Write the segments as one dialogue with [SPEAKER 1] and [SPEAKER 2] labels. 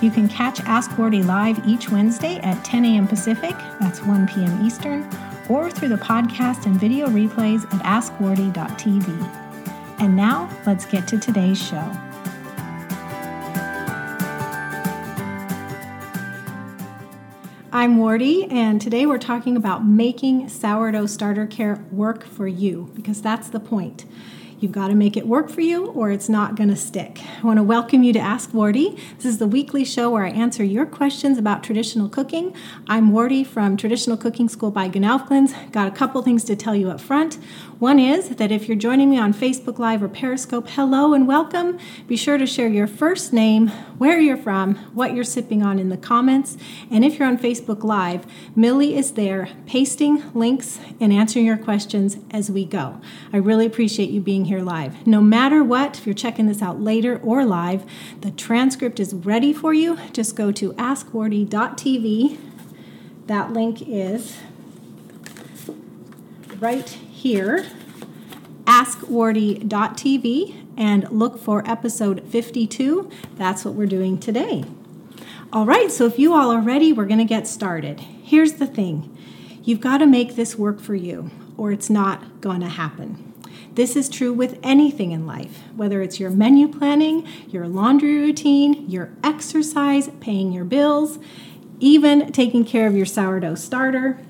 [SPEAKER 1] You can catch Ask Wardee live each Wednesday at 10 a.m. Pacific, that's 1 p.m. Eastern, or through the podcast and video replays at AskWardee.tv. And now, let's get to today's show. I'm Wardee, and today we're talking about making sourdough starter care work for you because that's the point. You've got to make it work for you or it's not going to stick. I want to welcome you to Ask Wardee. This is the weekly show where I answer your questions about traditional cooking. I'm Wardee from Traditional Cooking School by GNOWFGLINS. Got a couple things to tell you up front. One is that if you're joining me on Facebook Live or Periscope, hello and welcome. Be sure to share your first name, where you're from, what you're sipping on in the comments. And if you're on Facebook Live, Millie is there pasting links and answering your questions as we go. I really appreciate you being here live. No matter what, if you're checking this out later or live, the transcript is ready for you. Just go to askwardee.tv. That link is right here, askwardee.tv, and look for episode 52. That's what we're doing today. All right, so if you all are ready, we're going to get started. Here's the thing you've got to make this work for you, or it's not going to happen. This is true with anything in life, whether it's your menu planning, your laundry routine, your exercise, paying your bills, even taking care of your sourdough starter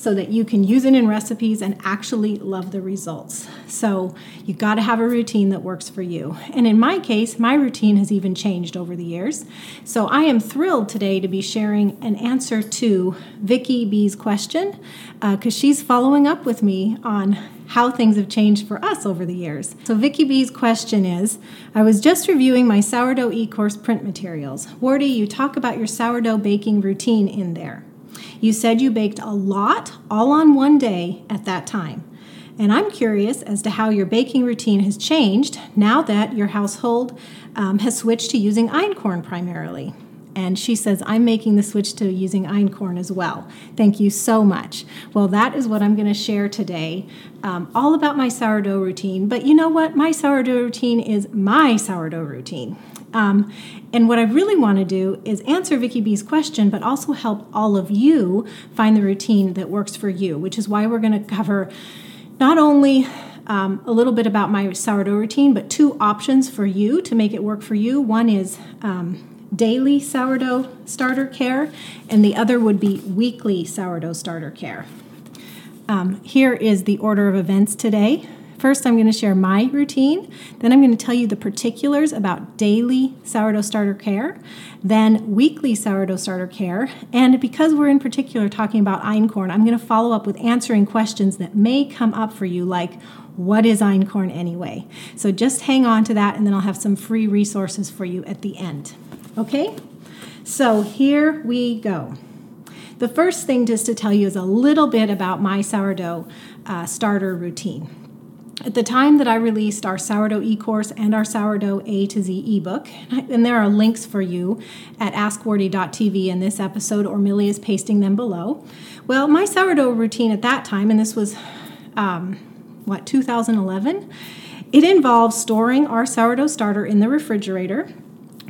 [SPEAKER 1] so that you can use it in recipes and actually love the results. So, you got to have a routine that works for you. And in my case, my routine has even changed over the years. So, I am thrilled today to be sharing an answer to Vicki B's question because uh, she's following up with me on how things have changed for us over the years. So, Vicki B's question is I was just reviewing my sourdough e course print materials. Wardee, you talk about your sourdough baking routine in there. You said you baked a lot all on one day at that time. And I'm curious as to how your baking routine has changed now that your household um, has switched to using einkorn primarily. And she says, I'm making the switch to using einkorn as well. Thank you so much. Well, that is what I'm going to share today, um, all about my sourdough routine. But you know what? My sourdough routine is my sourdough routine. Um, and what I really want to do is answer Vicki B's question, but also help all of you find the routine that works for you, which is why we're going to cover not only um, a little bit about my sourdough routine, but two options for you to make it work for you. One is um, daily sourdough starter care, and the other would be weekly sourdough starter care. Um, here is the order of events today. First, I'm going to share my routine. Then, I'm going to tell you the particulars about daily sourdough starter care, then weekly sourdough starter care. And because we're in particular talking about einkorn, I'm going to follow up with answering questions that may come up for you, like what is einkorn anyway? So just hang on to that, and then I'll have some free resources for you at the end. Okay? So here we go. The first thing just to tell you is a little bit about my sourdough uh, starter routine. At the time that I released our sourdough e-course and our sourdough A to Z ebook, and there are links for you at askwardee.tv in this episode, or Millie is pasting them below. Well, my sourdough routine at that time, and this was um, what 2011, it involves storing our sourdough starter in the refrigerator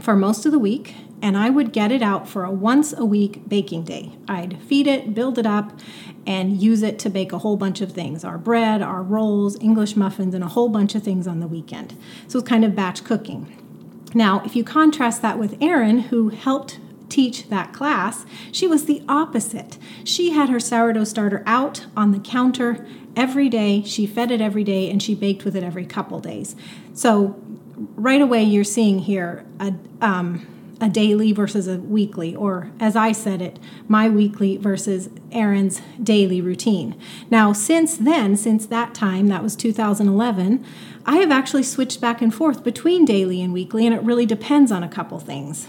[SPEAKER 1] for most of the week, and I would get it out for a once a week baking day. I'd feed it, build it up, and use it to bake a whole bunch of things our bread, our rolls, English muffins, and a whole bunch of things on the weekend. So it's kind of batch cooking. Now, if you contrast that with Erin, who helped teach that class, she was the opposite. She had her sourdough starter out on the counter every day. She fed it every day and she baked with it every couple days. So, right away, you're seeing here a, um, a daily versus a weekly, or as I said it, my weekly versus Erin's daily routine. Now, since then, since that time, that was 2011, I have actually switched back and forth between daily and weekly, and it really depends on a couple things.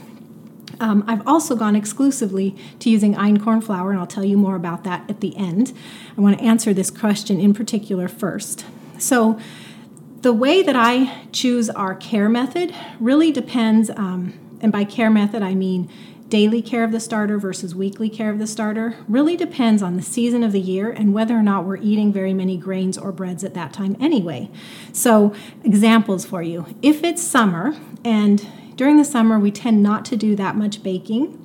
[SPEAKER 1] Um, I've also gone exclusively to using einkorn flour, and I'll tell you more about that at the end. I want to answer this question in particular first. So, the way that I choose our care method really depends, um, and by care method I mean daily care of the starter versus weekly care of the starter, really depends on the season of the year and whether or not we're eating very many grains or breads at that time anyway. So, examples for you. If it's summer, and during the summer we tend not to do that much baking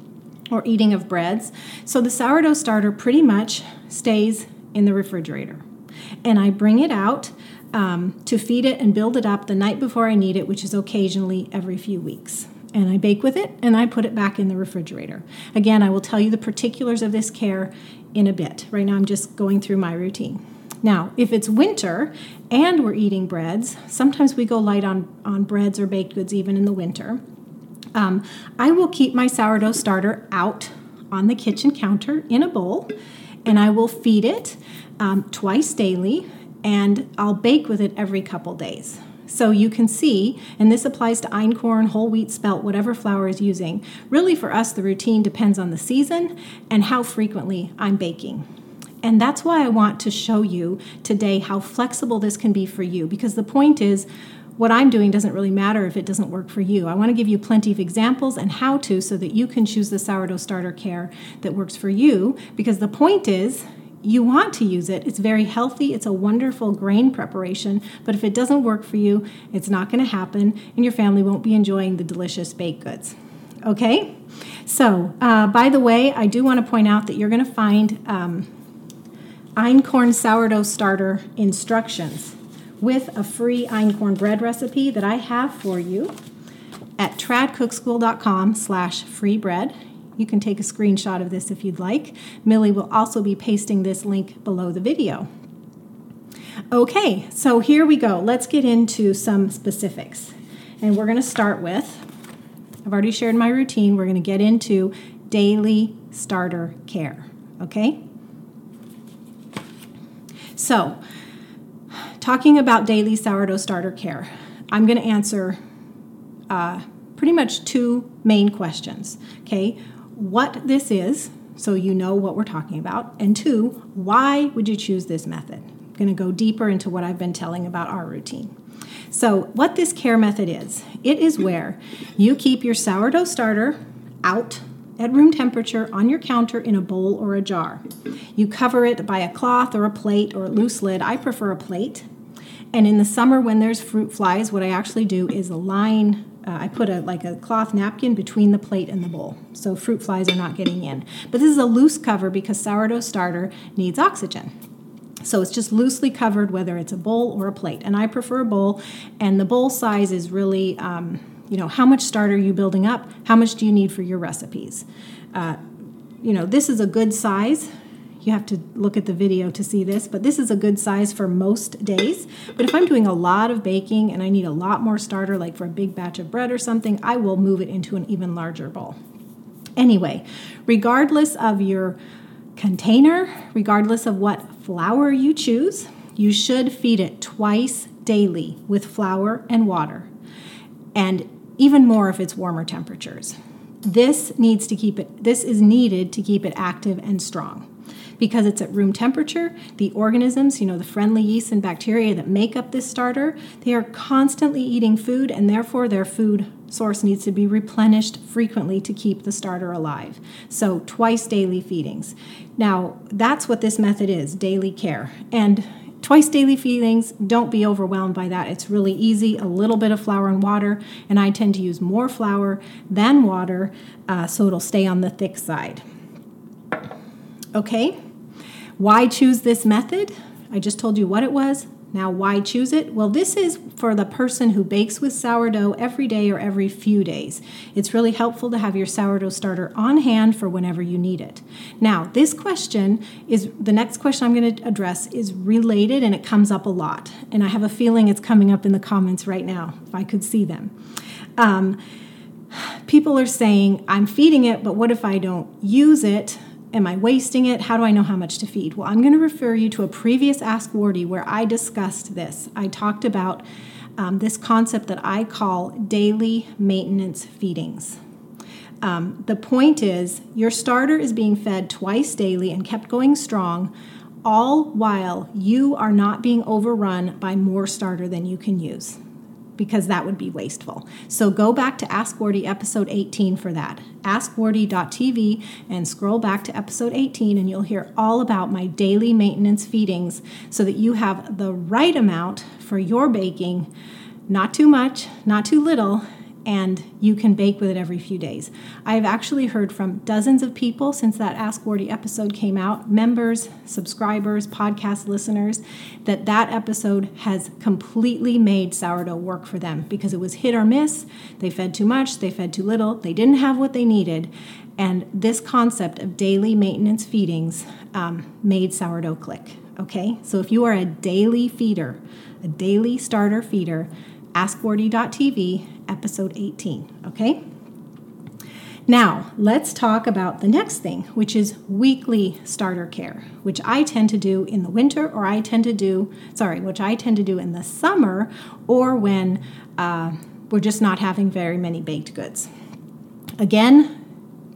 [SPEAKER 1] or eating of breads, so the sourdough starter pretty much stays in the refrigerator. And I bring it out um, to feed it and build it up the night before I need it, which is occasionally every few weeks. And I bake with it and I put it back in the refrigerator. Again, I will tell you the particulars of this care in a bit. Right now, I'm just going through my routine. Now, if it's winter and we're eating breads, sometimes we go light on, on breads or baked goods even in the winter. Um, I will keep my sourdough starter out on the kitchen counter in a bowl and I will feed it um, twice daily and I'll bake with it every couple days. So you can see, and this applies to einkorn, whole wheat, spelt, whatever flour is using. Really, for us, the routine depends on the season and how frequently I'm baking. And that's why I want to show you today how flexible this can be for you, because the point is, what I'm doing doesn't really matter if it doesn't work for you. I want to give you plenty of examples and how to so that you can choose the sourdough starter care that works for you, because the point is, you want to use it. It's very healthy. It's a wonderful grain preparation. But if it doesn't work for you, it's not going to happen, and your family won't be enjoying the delicious baked goods. Okay? So, uh, by the way, I do want to point out that you're going to find um, einkorn sourdough starter instructions with a free einkorn bread recipe that I have for you at tradcookschool.com slash free bread. You can take a screenshot of this if you'd like. Millie will also be pasting this link below the video. Okay, so here we go. Let's get into some specifics. And we're going to start with I've already shared my routine. We're going to get into daily starter care. Okay? So, talking about daily sourdough starter care, I'm going to answer uh, pretty much two main questions. Okay? What this is so you know what we're talking about, and two, why would you choose this method? I'm going to go deeper into what I've been telling about our routine. So, what this care method is, it is where you keep your sourdough starter out at room temperature on your counter in a bowl or a jar. You cover it by a cloth or a plate or a loose lid. I prefer a plate. And in the summer, when there's fruit flies, what I actually do is line uh, I put a like a cloth napkin between the plate and the bowl, so fruit flies are not getting in. But this is a loose cover because sourdough starter needs oxygen. So it's just loosely covered, whether it's a bowl or a plate. And I prefer a bowl, and the bowl size is really, um, you know, how much starter are you building up? How much do you need for your recipes? Uh, you know, this is a good size you have to look at the video to see this, but this is a good size for most days. But if I'm doing a lot of baking and I need a lot more starter, like for a big batch of bread or something, I will move it into an even larger bowl. Anyway, regardless of your container, regardless of what flour you choose, you should feed it twice daily with flour and water, and even more if it's warmer temperatures. This needs to keep it this is needed to keep it active and strong because it's at room temperature. The organisms, you know, the friendly yeast and bacteria that make up this starter, they are constantly eating food and therefore their food source needs to be replenished frequently to keep the starter alive. So, twice daily feedings. Now, that's what this method is daily care. And twice daily feedings, don't be overwhelmed by that. It's really easy. A little bit of flour and water, and I tend to use more flour than water uh, so it'll stay on the thick side. Okay? Why choose this method? I just told you what it was. Now, why choose it? Well, this is for the person who bakes with sourdough every day or every few days. It's really helpful to have your sourdough starter on hand for whenever you need it. Now, this question is the next question I'm going to address is related and it comes up a lot. And I have a feeling it's coming up in the comments right now, if I could see them. Um, people are saying, I'm feeding it, but what if I don't use it? Am I wasting it? How do I know how much to feed? Well, I'm going to refer you to a previous Ask Wardee where I discussed this. I talked about um, this concept that I call daily maintenance feedings. Um, the point is, your starter is being fed twice daily and kept going strong, all while you are not being overrun by more starter than you can use because that would be wasteful. So go back to Ask Wardee episode 18 for that. AskWardee.tv and scroll back to episode 18 and you'll hear all about my daily maintenance feedings so that you have the right amount for your baking, not too much, not too little, and you can bake with it every few days. I've actually heard from dozens of people since that Ask Wardee episode came out, members, subscribers, podcast listeners, that that episode has completely made sourdough work for them because it was hit or miss. They fed too much, they fed too little, they didn't have what they needed. And this concept of daily maintenance feedings um, made sourdough click. Okay, so if you are a daily feeder, a daily starter feeder, AskWardee.tv, episode 18. Okay? Now, let's talk about the next thing, which is weekly starter care, which I tend to do in the winter or I tend to do, sorry, which I tend to do in the summer or when uh, we're just not having very many baked goods. Again,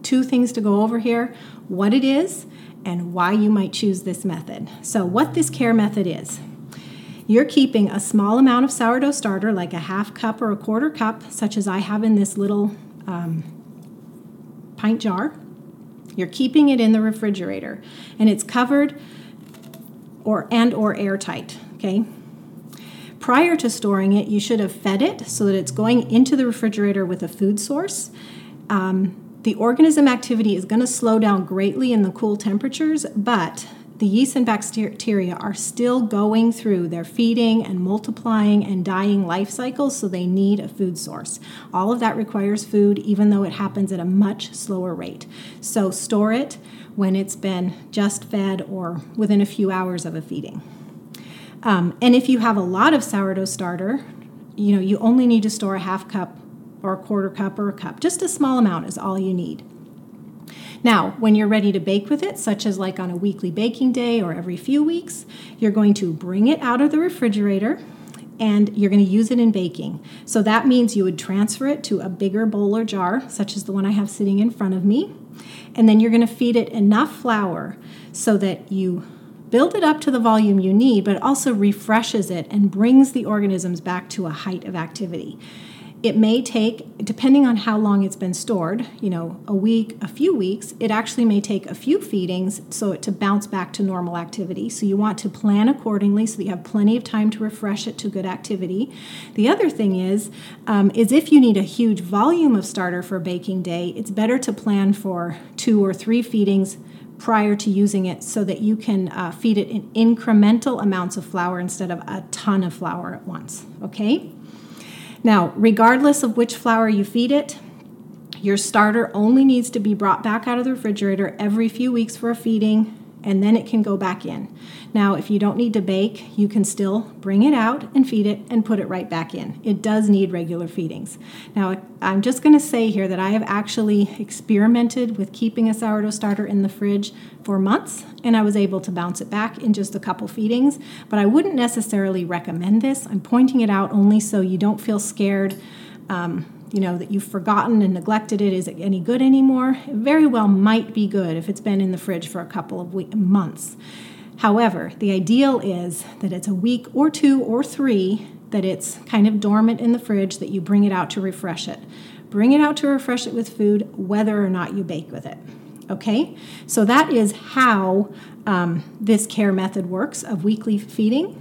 [SPEAKER 1] two things to go over here what it is and why you might choose this method. So, what this care method is you're keeping a small amount of sourdough starter, like a half cup or a quarter cup, such as I have in this little um, pint jar. You're keeping it in the refrigerator, and it's covered or and or airtight. Okay. Prior to storing it, you should have fed it so that it's going into the refrigerator with a food source. Um, the organism activity is going to slow down greatly in the cool temperatures, but the yeast and bacteria are still going through their feeding and multiplying and dying life cycles, so they need a food source. All of that requires food, even though it happens at a much slower rate. So store it when it's been just fed or within a few hours of a feeding. Um, and if you have a lot of sourdough starter, you know, you only need to store a half cup or a quarter cup or a cup. Just a small amount is all you need. Now, when you're ready to bake with it, such as like on a weekly baking day or every few weeks, you're going to bring it out of the refrigerator and you're going to use it in baking. So that means you would transfer it to a bigger bowl or jar, such as the one I have sitting in front of me. And then you're going to feed it enough flour so that you build it up to the volume you need, but also refreshes it and brings the organisms back to a height of activity. It may take, depending on how long it's been stored, you know, a week, a few weeks, it actually may take a few feedings so it to bounce back to normal activity. So you want to plan accordingly so that you have plenty of time to refresh it to good activity. The other thing is, um, is if you need a huge volume of starter for a baking day, it's better to plan for two or three feedings prior to using it so that you can uh, feed it in incremental amounts of flour instead of a ton of flour at once. Okay? Now, regardless of which flour you feed it, your starter only needs to be brought back out of the refrigerator every few weeks for a feeding, and then it can go back in. Now, if you don't need to bake, you can still bring it out and feed it and put it right back in. It does need regular feedings. Now, I'm just going to say here that I have actually experimented with keeping a sourdough starter in the fridge for months, and I was able to bounce it back in just a couple feedings. But I wouldn't necessarily recommend this. I'm pointing it out only so you don't feel scared. Um, you know that you've forgotten and neglected it is it any good anymore? It very well might be good if it's been in the fridge for a couple of weeks, months. However the ideal is that it's a week or two or three that it's kind of dormant in the fridge that you bring it out to refresh it. Bring it out to refresh it with food whether or not you bake with it okay? So that is how um, this care method works of weekly feeding.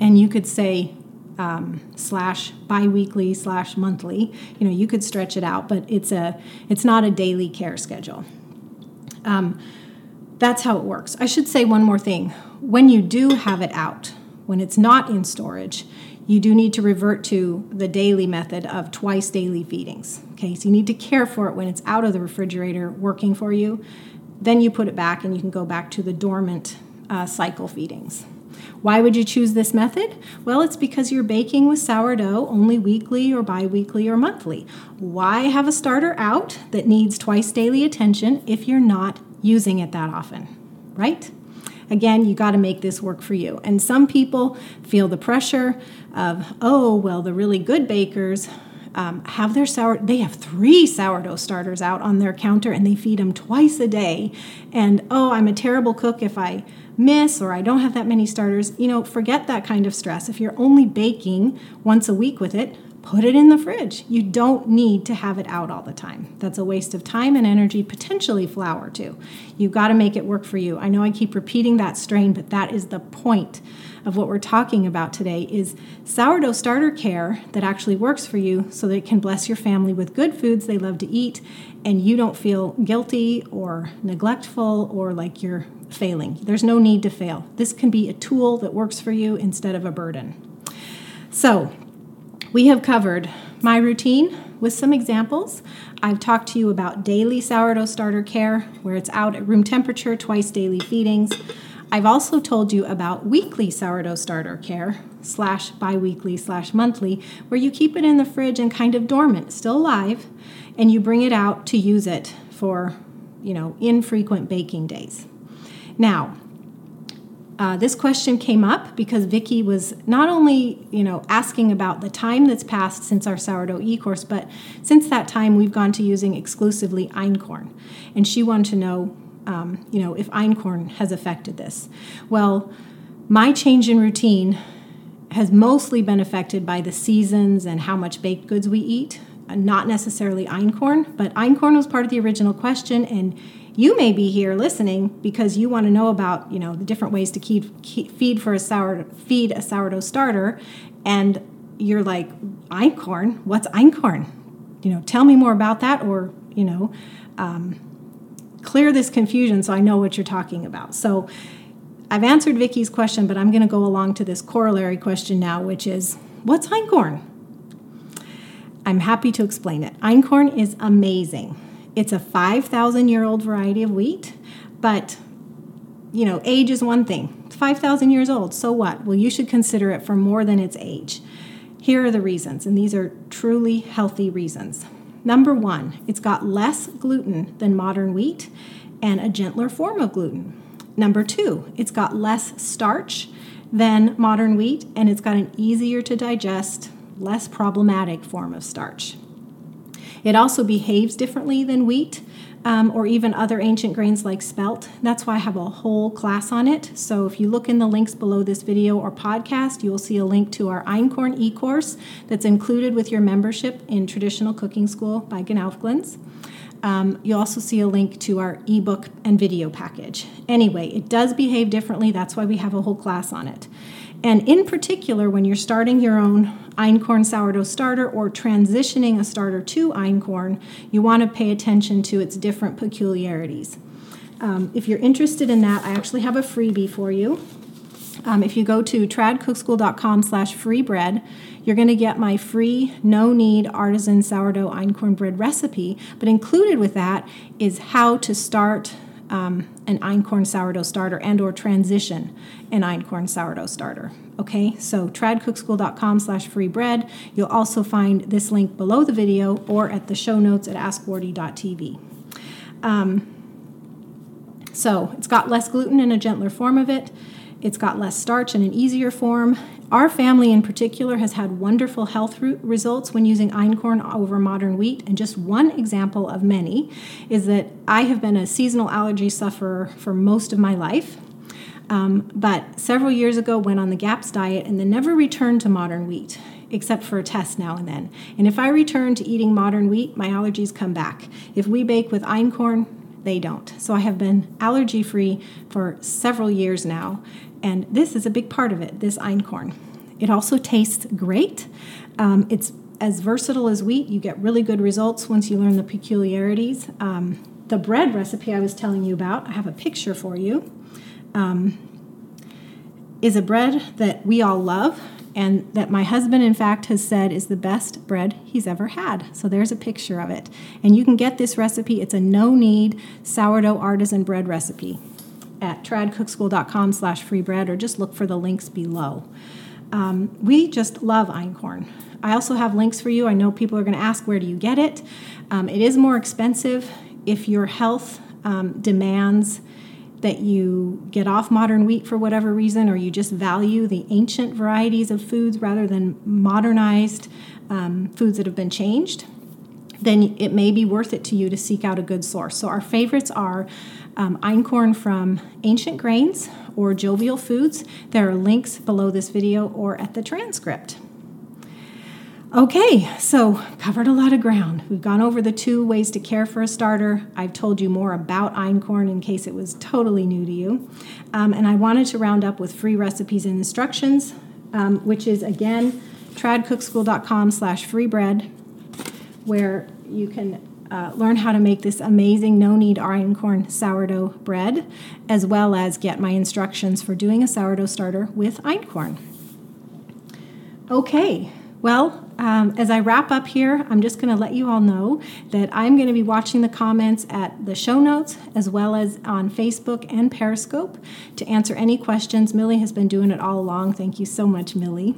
[SPEAKER 1] And you could say um, slash biweekly slash monthly. You know, you could stretch it out, but it's a it's not a daily care schedule. Um, that's how it works. I should say one more thing. When you do have it out, when it's not in storage, you do need to revert to the daily method of twice daily feedings. Okay, so you need to care for it when it's out of the refrigerator working for you. Then you put it back and you can go back to the dormant uh, cycle feedings. Why would you choose this method? Well, it's because you're baking with sourdough only weekly or bi weekly or monthly. Why have a starter out that needs twice daily attention if you're not using it that often, right? Again, you got to make this work for you. And some people feel the pressure of, oh, well, the really good bakers um, have their sour. They have three sourdough starters out on their counter, and they feed them twice a day. And oh, I'm a terrible cook if I miss or I don't have that many starters. You know, forget that kind of stress. If you're only baking once a week with it, put it in the fridge. You don't need to have it out all the time. That's a waste of time and energy, potentially flour too. You've got to make it work for you. I know I keep repeating that strain, but that is the point of what we're talking about today is sourdough starter care that actually works for you so that it can bless your family with good foods they love to eat and you don't feel guilty or neglectful or like you're failing. There's no need to fail. This can be a tool that works for you instead of a burden. So, we have covered my routine with some examples. I've talked to you about daily sourdough starter care, where it's out at room temperature, twice daily feedings. I've also told you about weekly sourdough starter care slash biweekly slash monthly, where you keep it in the fridge and kind of dormant, still alive, and you bring it out to use it for, you know, infrequent baking days. Now, uh, this question came up because Vicki was not only, you know, asking about the time that's passed since our sourdough e-course, but since that time we've gone to using exclusively einkorn, and she wanted to know, um, you know, if einkorn has affected this. Well, my change in routine has mostly been affected by the seasons and how much baked goods we eat, not necessarily einkorn, but einkorn was part of the original question, and you may be here listening because you want to know about you know the different ways to keep, keep feed for a sour feed a sourdough starter. And you're like einkorn? What's einkorn? You know tell me more about that or you know um, clear this confusion so i know what you're talking about. So i've answered Vicki's question but i'm going to go along to this corollary question now which is what's einkorn? I'm happy to explain it. Einkorn is amazing it's a 5,000 year old variety of wheat, but you know, age is one thing. It's 5,000 years old, so what? Well, you should consider it for more than its age. Here are the reasons, and these are truly healthy reasons. Number one, it's got less gluten than modern wheat and a gentler form of gluten. Number two, it's got less starch than modern wheat and it's got an easier to digest, less problematic form of starch. It also behaves differently than wheat um, or even other ancient grains like spelt. That's why I have a whole class on it. So if you look in the links below this video or podcast, you will see a link to our Einkorn e-course that's included with your membership in Traditional Cooking School by GNOWFGLINS. Um, you'll also see a link to our ebook and video package. Anyway, it does behave differently. That's why we have a whole class on it. And in particular, when you're starting your own einkorn sourdough starter or transitioning a starter to einkorn, you want to pay attention to its different peculiarities. Um, if you're interested in that, I actually have a freebie for you. Um, if you go to tradcookschool.com slash free bread, you're going to get my free no knead artisan sourdough einkorn bread recipe. But included with that is how to start um, an einkorn sourdough starter and or transition an einkorn sourdough starter. Okay, so tradcookschool.com slash free bread. You'll also find this link below the video or at the show notes at askwardee.tv. Um, so it's got less gluten and a gentler form of it. It's got less starch and an easier form. Our family in particular has had wonderful health results when using einkorn over modern wheat. And just one example of many is that I have been a seasonal allergy sufferer for most of my life. Um, but several years ago went on the GAPS diet and then never returned to modern wheat except for a test now and then. And if I return to eating modern wheat, my allergies come back. If we bake with einkorn, they don't. So I have been allergy free for several years now and this is a big part of it, this einkorn. It also tastes great. Um, it's as versatile as wheat. You get really good results once you learn the peculiarities. Um, the bread recipe I was telling you about, I have a picture for you, um, is a bread that we all love and that my husband, in fact, has said is the best bread he's ever had. So there's a picture of it. And you can get this recipe. It's a no knead sourdough artisan bread recipe at tradcookschool.com slash free bread or just look for the links below. Um, we just love einkorn. I also have links for you. I know people are going to ask, where do you get it? Um, it is more expensive if your health um, demands that you get off modern wheat for whatever reason, or you just value the ancient varieties of foods rather than modernized um, foods that have been changed, then it may be worth it to you to seek out a good source. So our favorites are um, einkorn from Ancient Grains or Jovial Foods. There are links below this video or at the transcript. Okay, so covered a lot of ground. We've gone over the two ways to care for a starter. I've told you more about einkorn in case it was totally new to you. Um, and I wanted to round up with free recipes and instructions, um, which is again tradcookschool.com slash free bread, where you can uh, learn how to make this amazing no knead einkorn sourdough bread, as well as get my instructions for doing a sourdough starter with einkorn. Okay, well, um, as I wrap up here, I'm just going to let you all know that I'm going to be watching the comments at the show notes as well as on Facebook and Periscope to answer any questions. Millie has been doing it all along. Thank you so much, Millie.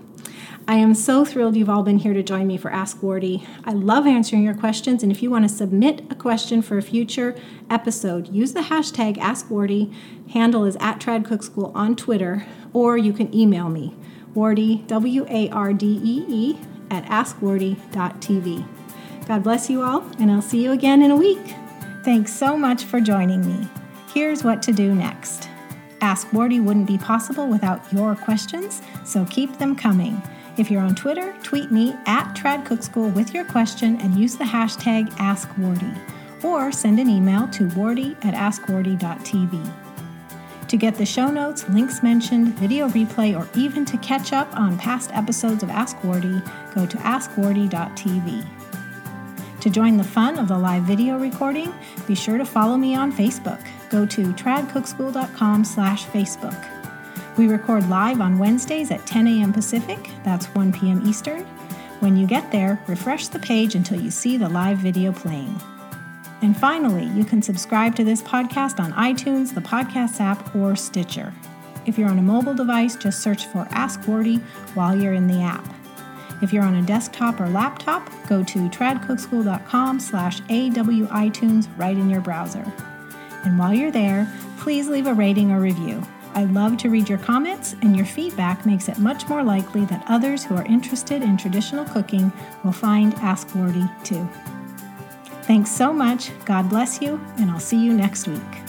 [SPEAKER 1] I am so thrilled you've all been here to join me for Ask Wardee. I love answering your questions, and if you want to submit a question for a future episode, use the hashtag AskWardee. Handle is at Trad Cook School on Twitter, or you can email me, Wardee, W A R D E E, at askwardee.tv. God bless you all, and I'll see you again in a week. Thanks so much for joining me. Here's what to do next. Ask Wardee wouldn't be possible without your questions, so keep them coming. If you're on Twitter, tweet me at Trad Cook School with your question and use the hashtag AskWardee, or send an email to wardee at askwardee.tv. To get the show notes, links mentioned, video replay, or even to catch up on past episodes of Ask Wardee, go to askwardee.tv. To join the fun of the live video recording, be sure to follow me on Facebook. Go to tradcookschool.com slash Facebook. We record live on Wednesdays at 10 a.m. Pacific, that's 1 p.m. Eastern. When you get there, refresh the page until you see the live video playing. And finally, you can subscribe to this podcast on iTunes, the podcast app, or Stitcher. If you're on a mobile device, just search for Ask Wardee while you're in the app. If you're on a desktop or laptop, go to tradcookschool.com slash awitunes right in your browser. And while you're there, please leave a rating or review. I love to read your comments, and your feedback makes it much more likely that others who are interested in traditional cooking will find Ask Wardee too. Thanks so much. God bless you, and I'll see you next week.